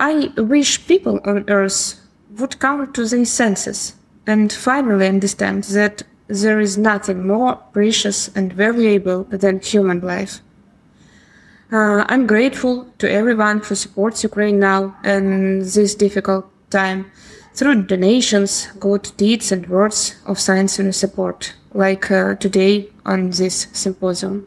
I wish people on Earth would come to their senses and finally understand that there is nothing more precious and valuable than human life. Uh, I'm grateful to everyone who supports Ukraine now in this difficult time through donations, good deeds, and words of science and support, like uh, today on this symposium.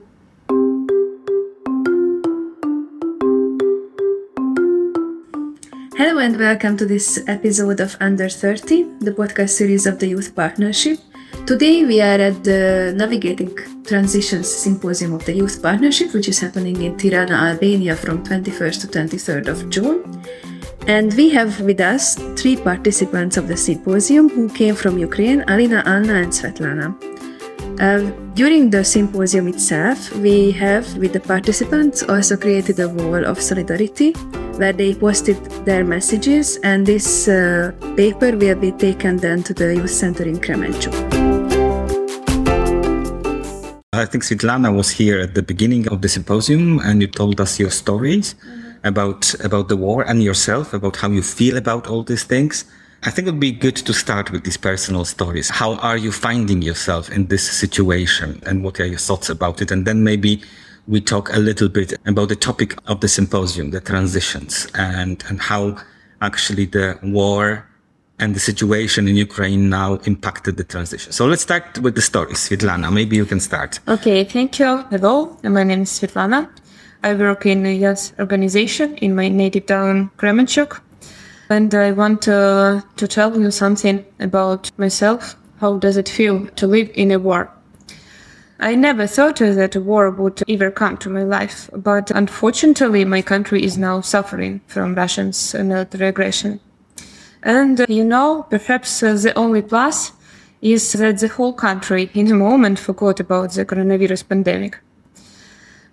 Hello and welcome to this episode of Under 30, the podcast series of the Youth Partnership. Today we are at the Navigating Transitions Symposium of the Youth Partnership, which is happening in Tirana, Albania from 21st to 23rd of June. And we have with us three participants of the symposium who came from Ukraine Alina, Anna, and Svetlana. Uh, during the symposium itself, we have with the participants also created a wall of solidarity where they posted their messages, and this uh, paper will be taken then to the youth center in Kremenchuk. I think Svetlana was here at the beginning of the symposium, and you told us your stories mm-hmm. about about the war and yourself, about how you feel about all these things. I think it would be good to start with these personal stories. How are you finding yourself in this situation, and what are your thoughts about it? And then maybe we talk a little bit about the topic of the symposium, the transitions, and, and how actually the war and the situation in Ukraine now impacted the transition. So let's start with the story. Svetlana, maybe you can start. Okay, thank you. Hello, my name is Svetlana. I work in a youth organization in my native town, Kremenchuk. And I want to, to tell you something about myself. How does it feel to live in a war? I never thought that a war would ever come to my life, but unfortunately, my country is now suffering from Russians' military aggression. And uh, you know, perhaps uh, the only plus is that the whole country in a moment forgot about the coronavirus pandemic.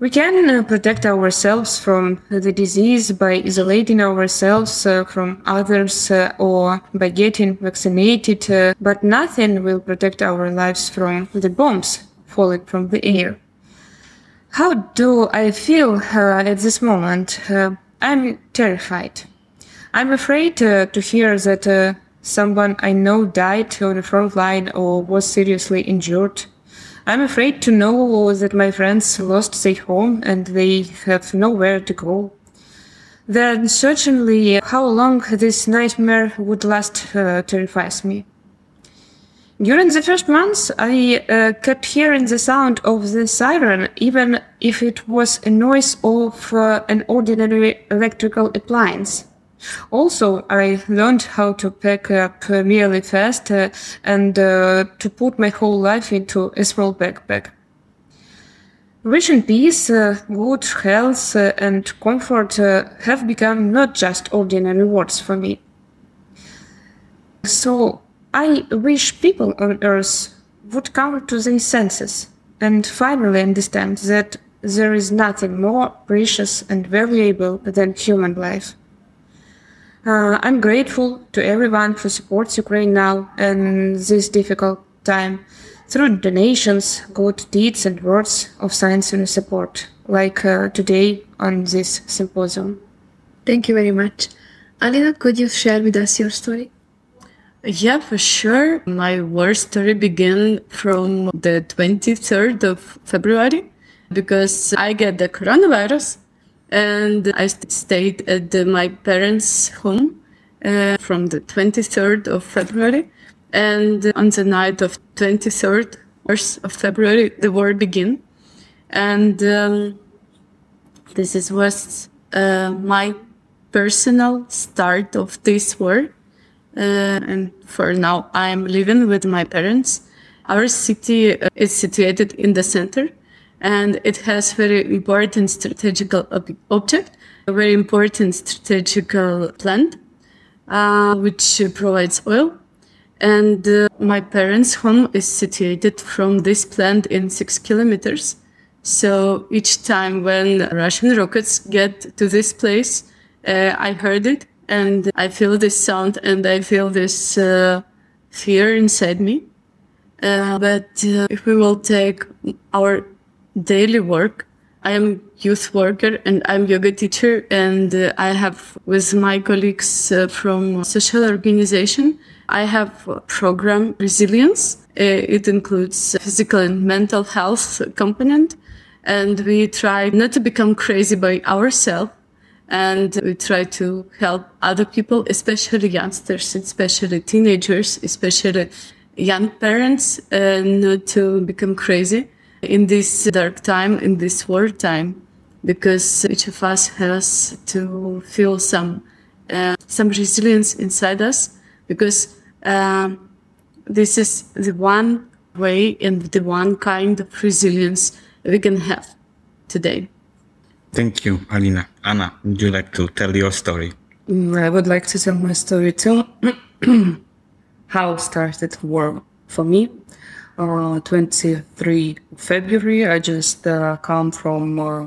We can uh, protect ourselves from the disease by isolating ourselves uh, from others uh, or by getting vaccinated, uh, but nothing will protect our lives from the bombs falling from the air. How do I feel uh, at this moment? Uh, I'm terrified. I'm afraid to hear that someone I know died on the front line or was seriously injured. I'm afraid to know that my friends lost their home and they have nowhere to go. Then certainly how long this nightmare would last uh, terrifies me. During the first months, I uh, kept hearing the sound of the siren, even if it was a noise of uh, an ordinary electrical appliance. Also, I learned how to pack up really fast uh, and uh, to put my whole life into a small backpack. Vision peace, uh, good health, uh, and comfort have become not just ordinary words for me. So, I wish people on Earth would come to their senses and finally understand that there is nothing more precious and valuable than human life. Uh, I'm grateful to everyone who supports Ukraine now in this difficult time through donations, good deeds, and words of science and support, like uh, today on this symposium. Thank you very much. Alina, could you share with us your story? Yeah, for sure. My war story began from the 23rd of February because I get the coronavirus and I stayed at my parents' home uh, from the 23rd of February. And on the night of 23rd of February, the war began. And um, this is, was uh, my personal start of this war uh, and for now, I'm living with my parents. Our city uh, is situated in the center, and it has very important strategical ob- object, a very important strategical plant, uh, which provides oil. And uh, my parents' home is situated from this plant in six kilometers. So each time when Russian rockets get to this place, uh, I heard it and I feel this sound and I feel this uh, fear inside me. Uh, but uh, if we will take our daily work, I am youth worker and I'm yoga teacher and uh, I have with my colleagues uh, from social organization I have program resilience. Uh, it includes physical and mental health component. And we try not to become crazy by ourselves. And we try to help other people, especially youngsters, especially teenagers, especially young parents, uh, not to become crazy in this dark time, in this war time, because each of us has to feel some uh, some resilience inside us, because um, this is the one way and the one kind of resilience we can have today. Thank you, Alina. Anna, would you like to tell your story? Mm, I would like to tell my story too. How started war for me. Uh, 23 February, I just uh, come from uh,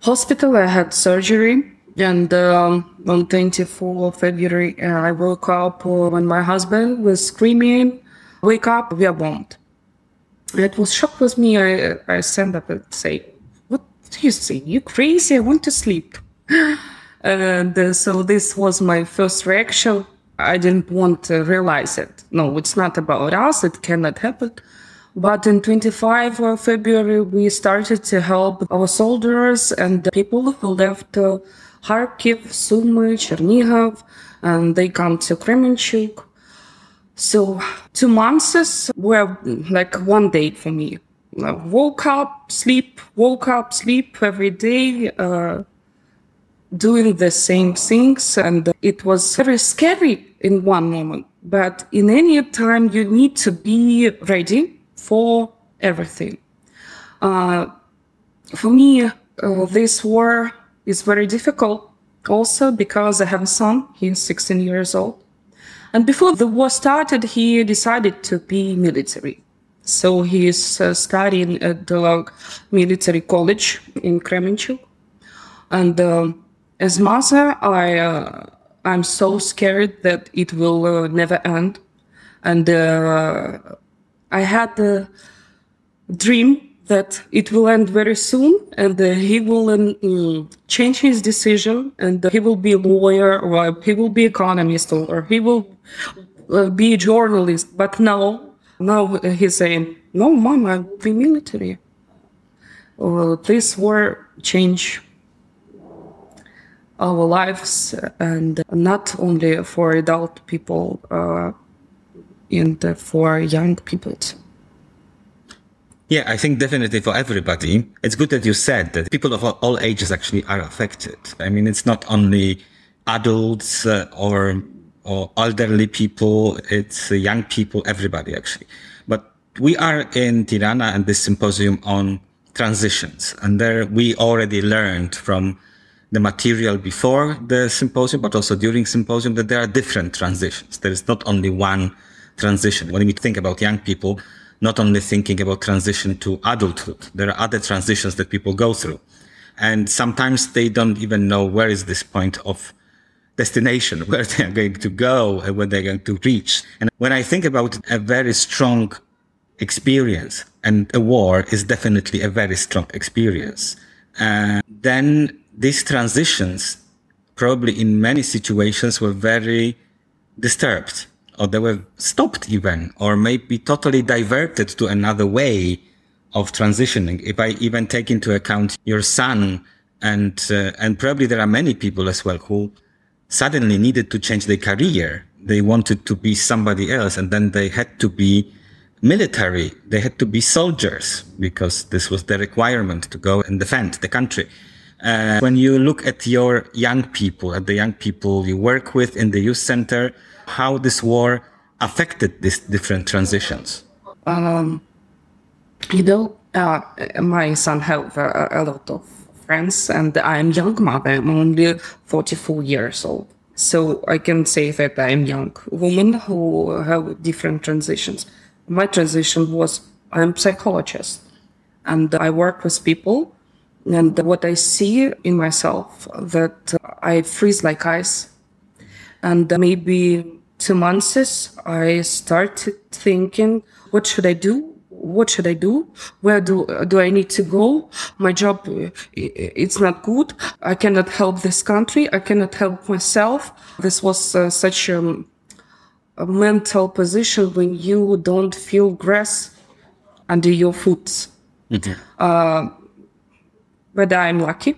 hospital. I had surgery. And um, on 24 February, uh, I woke up uh, when my husband was screaming, wake up, we are bombed. It was shock with me. I, I stand up and say, what do you say? You crazy? I want to sleep. and so this was my first reaction. I didn't want to realize it. No, it's not about us. It cannot happen. But in 25 of February, we started to help our soldiers and people who left uh, Kharkiv, Sumy, Chernihiv, and they come to Kremenchuk. So two months were like one day for me. I woke up, sleep, woke up, sleep every day. Uh, doing the same things and it was very scary in one moment. But in any time you need to be ready for everything. Uh, for me uh, this war is very difficult also because i have a son he's 16 years old. And before the war started he decided to be military. So he is uh, studying at the military college in kremenchuk. And um, as mother, I uh, I'm so scared that it will uh, never end, and uh, I had a dream that it will end very soon, and uh, he will um, change his decision, and he will be a lawyer, or he will be economist, or he will uh, be a journalist. But now, now he's saying, "No, mom, I'll be military." Or this war change our lives and not only for adult people uh, and for young people Yeah, I think definitely for everybody. It's good that you said that people of all ages actually are affected. I mean, it's not only adults uh, or or elderly people, it's uh, young people, everybody actually. But we are in Tirana and this symposium on transitions. And there we already learned from the material before the symposium, but also during symposium, that there are different transitions. There is not only one transition. When we think about young people, not only thinking about transition to adulthood, there are other transitions that people go through. And sometimes they don't even know where is this point of destination, where they are going to go and where they're going to reach. And when I think about a very strong experience, and a war is definitely a very strong experience, uh, then these transitions probably in many situations were very disturbed or they were stopped even or maybe totally diverted to another way of transitioning. If i even take into account your son and uh, and probably there are many people as well who suddenly needed to change their career. They wanted to be somebody else and then they had to be military. They had to be soldiers because this was the requirement to go and defend the country uh, when you look at your young people, at the young people you work with in the youth center, how this war affected these different transitions? Um, you know, uh, my son have a, a, lot of friends, and I'm young mother. I'm only 44 years old, so I can say that I'm young woman who have different transitions. My transition was I'm psychologist, and I work with people and what I see in myself that I freeze like ice. And maybe two months, I started thinking, what should I do? what should I do? Where do do I need to go? My job, it's not good. I cannot help this country. I cannot help myself. This was uh, such um, a mental position when you don't feel grass under your feet. Uh, but I'm lucky.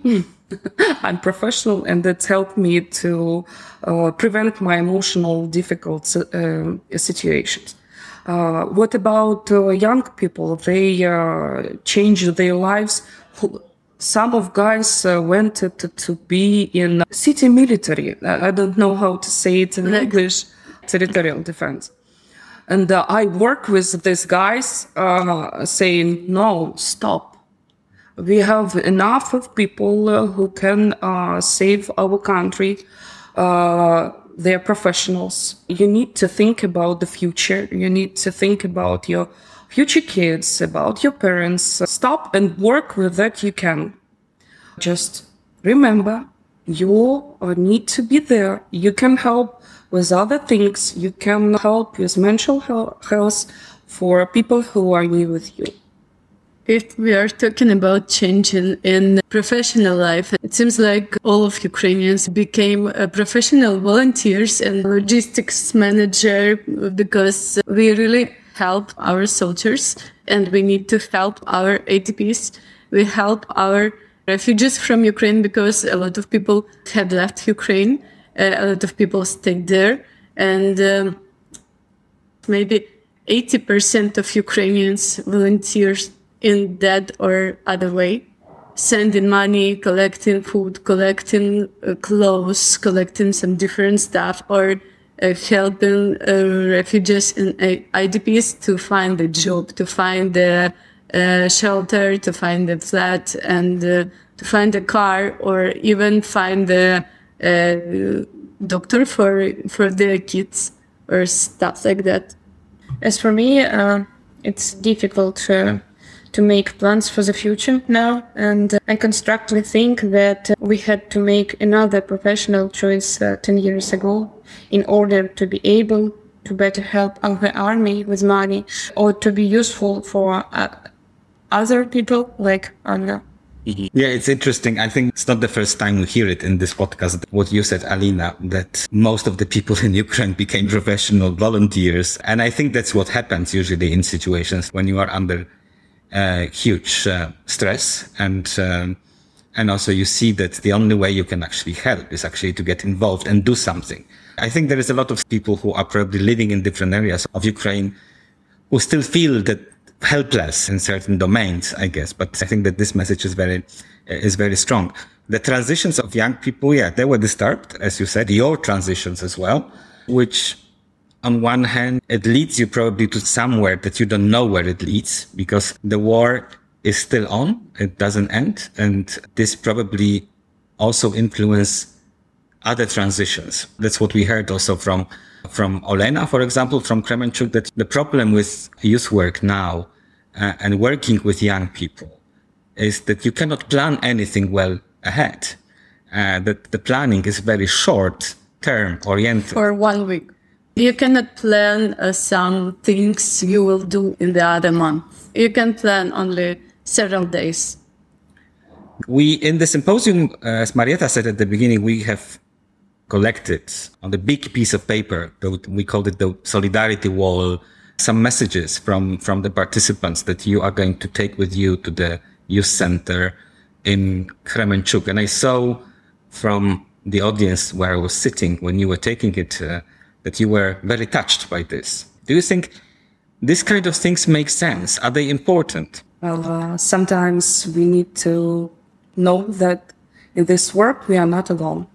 I'm professional, and that's helped me to uh, prevent my emotional difficult uh, situations. Uh, what about uh, young people? They uh, change their lives. Some of guys uh, went to, to, be in city military. I I don't know how to say it in English. Territorial defense. And uh, I work with these guys uh, saying, no, stop. We have enough of people uh, who can uh, save our country. Uh, they're professionals. You need to think about the future. You need to think about your future kids, about your parents. Stop and work with that you can. Just remember, you need to be there. You can help with other things. You can help with mental health for people who are new with you. If we are talking about changing in professional life, it seems like all of Ukrainians became uh, professional volunteers and logistics manager because we really help our soldiers and we need to help our IDPs. We help our refugees from Ukraine because a lot of people had left Ukraine. Uh, a lot of people stayed there and um, maybe 80% of Ukrainians volunteers in that or other way, sending money, collecting food, collecting uh, clothes, collecting some different stuff, or uh, helping uh, refugees and uh, IDPs to find a job, to find a shelter, to find a flat, and uh, to find a car, or even find a, a doctor for for their kids or stuff like that. As for me, uh, it's difficult to, to make plans for the future now, and uh, I constructively think that uh, we had to make another professional choice uh, 10 years ago in order to be able to better help our army with money or to be useful for other people like Anna. Yeah, it's interesting. I think it's not the first time we hear it in this podcast. What you said, Alina, that most of the people in Ukraine became professional volunteers. And I think that's what happens usually in situations when you are under huge uh, stress and, um, and also you see that the only way you can actually help is actually to get involved and do something. I think there is a lot of people who are probably living in different areas of Ukraine who still feel that helpless in certain domains, I guess. But I think that this message is very, is very strong. The transitions of young people, yeah, they were disturbed, as you said, your transitions as well, which on one hand, it leads you probably to somewhere that you don't know where it leads because the war is still on. It doesn't end. And this probably also influence other transitions. That's what we heard also from from Olena, for example, from Kremenchuk, that the problem with youth work now uh, and working with young people is that you cannot plan anything well ahead. Uh, that the planning is very short term oriented. for one week. You cannot plan uh, some things you will do in the other month. You can plan only several days. We, in the symposium, uh, as Marietta said at the beginning, we have collected on the big piece of paper, we called it the solidarity wall, some messages from, from the participants that you are going to take with you to the youth center in Kremenchuk. And I saw from the audience where I was sitting when you were taking it uh, that you were very touched by this. Do you think this kind of things make sense? Are they important? Well, uh, sometimes we need to know that in this work we are not alone.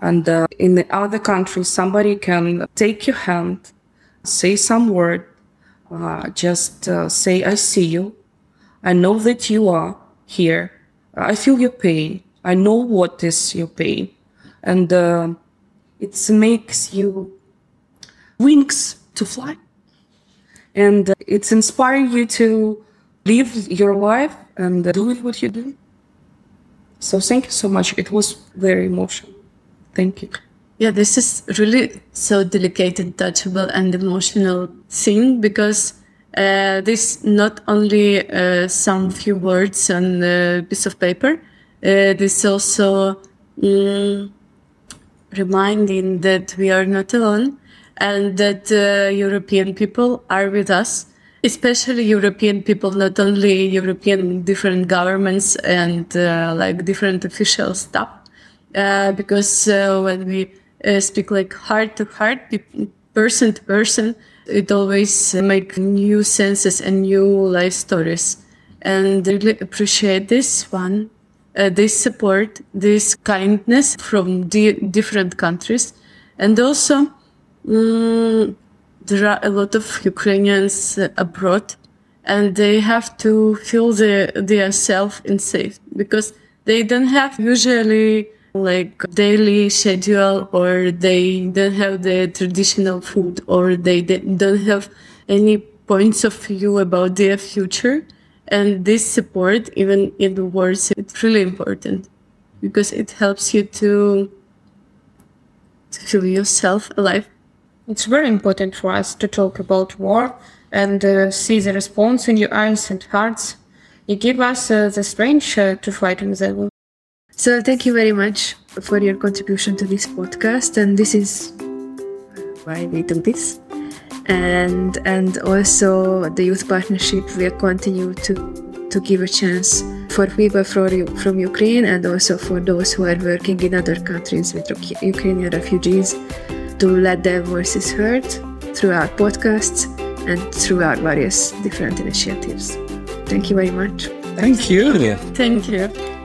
And uh, in the other countries, somebody can take your hand, say some word, uh, just uh, say, I see you. I know that you are here. I feel your pain. I know what is your pain. And uh, it makes you wings to fly and uh, it's inspiring you to live your life and uh, do what you do. So thank you so much. It was very emotional. Thank you. Yeah, this is really so delicate and touchable and emotional thing because Uh, this not only uh, some few words on a piece of paper, uh, this also mm, reminding that we are not alone and that uh, European people are with us, especially European people, not only European different governments and uh, like different official stuff. Uh, because uh, when we uh, speak like heart to heart, person to person, it always make new senses and new life stories. And I really appreciate this one uh, this support, this kindness from di- different countries. And also, mm, there are a lot of Ukrainians abroad, and they have to feel the, their self in safe because they don't have usually like daily schedule or they don't have the traditional food or they don't have any points of view about their future and this support even in the wars it's really important because it helps you to to feel yourself alive It's very important for us to talk about war and uh, see the response in your eyes and hearts. You give us uh, the strength uh, to fight in the war. So thank you very much for your contribution to this podcast, and this is why we do this. And and also the youth partnership will continue to to give a chance for people from, from Ukraine and also for those who are working in other countries with Ukrainian refugees to let their voices heard through our podcasts and through our various different initiatives. Thank you very much. Thank you. thank you